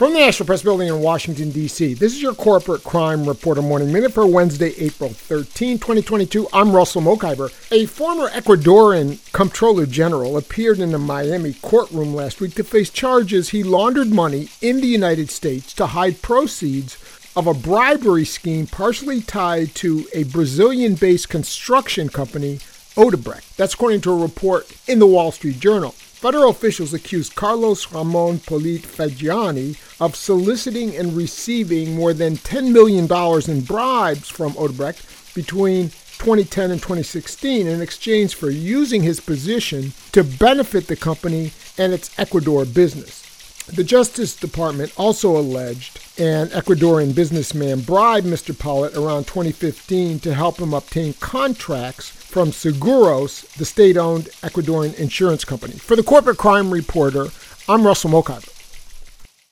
From the National Press Building in Washington, D.C., this is your Corporate Crime Reporter Morning Minute for Wednesday, April 13, 2022. I'm Russell Mokhiber. A former Ecuadorian Comptroller General appeared in a Miami courtroom last week to face charges he laundered money in the United States to hide proceeds of a bribery scheme partially tied to a Brazilian based construction company, Odebrecht. That's according to a report in the Wall Street Journal. Federal officials accused Carlos Ramon Polit Faggioni of soliciting and receiving more than $10 million in bribes from Odebrecht between 2010 and 2016 in exchange for using his position to benefit the company and its Ecuador business. The Justice Department also alleged an Ecuadorian businessman bribed Mr. Polit around 2015 to help him obtain contracts from Seguros, the state owned Ecuadorian insurance company. For the Corporate Crime Reporter, I'm Russell Mokhiber.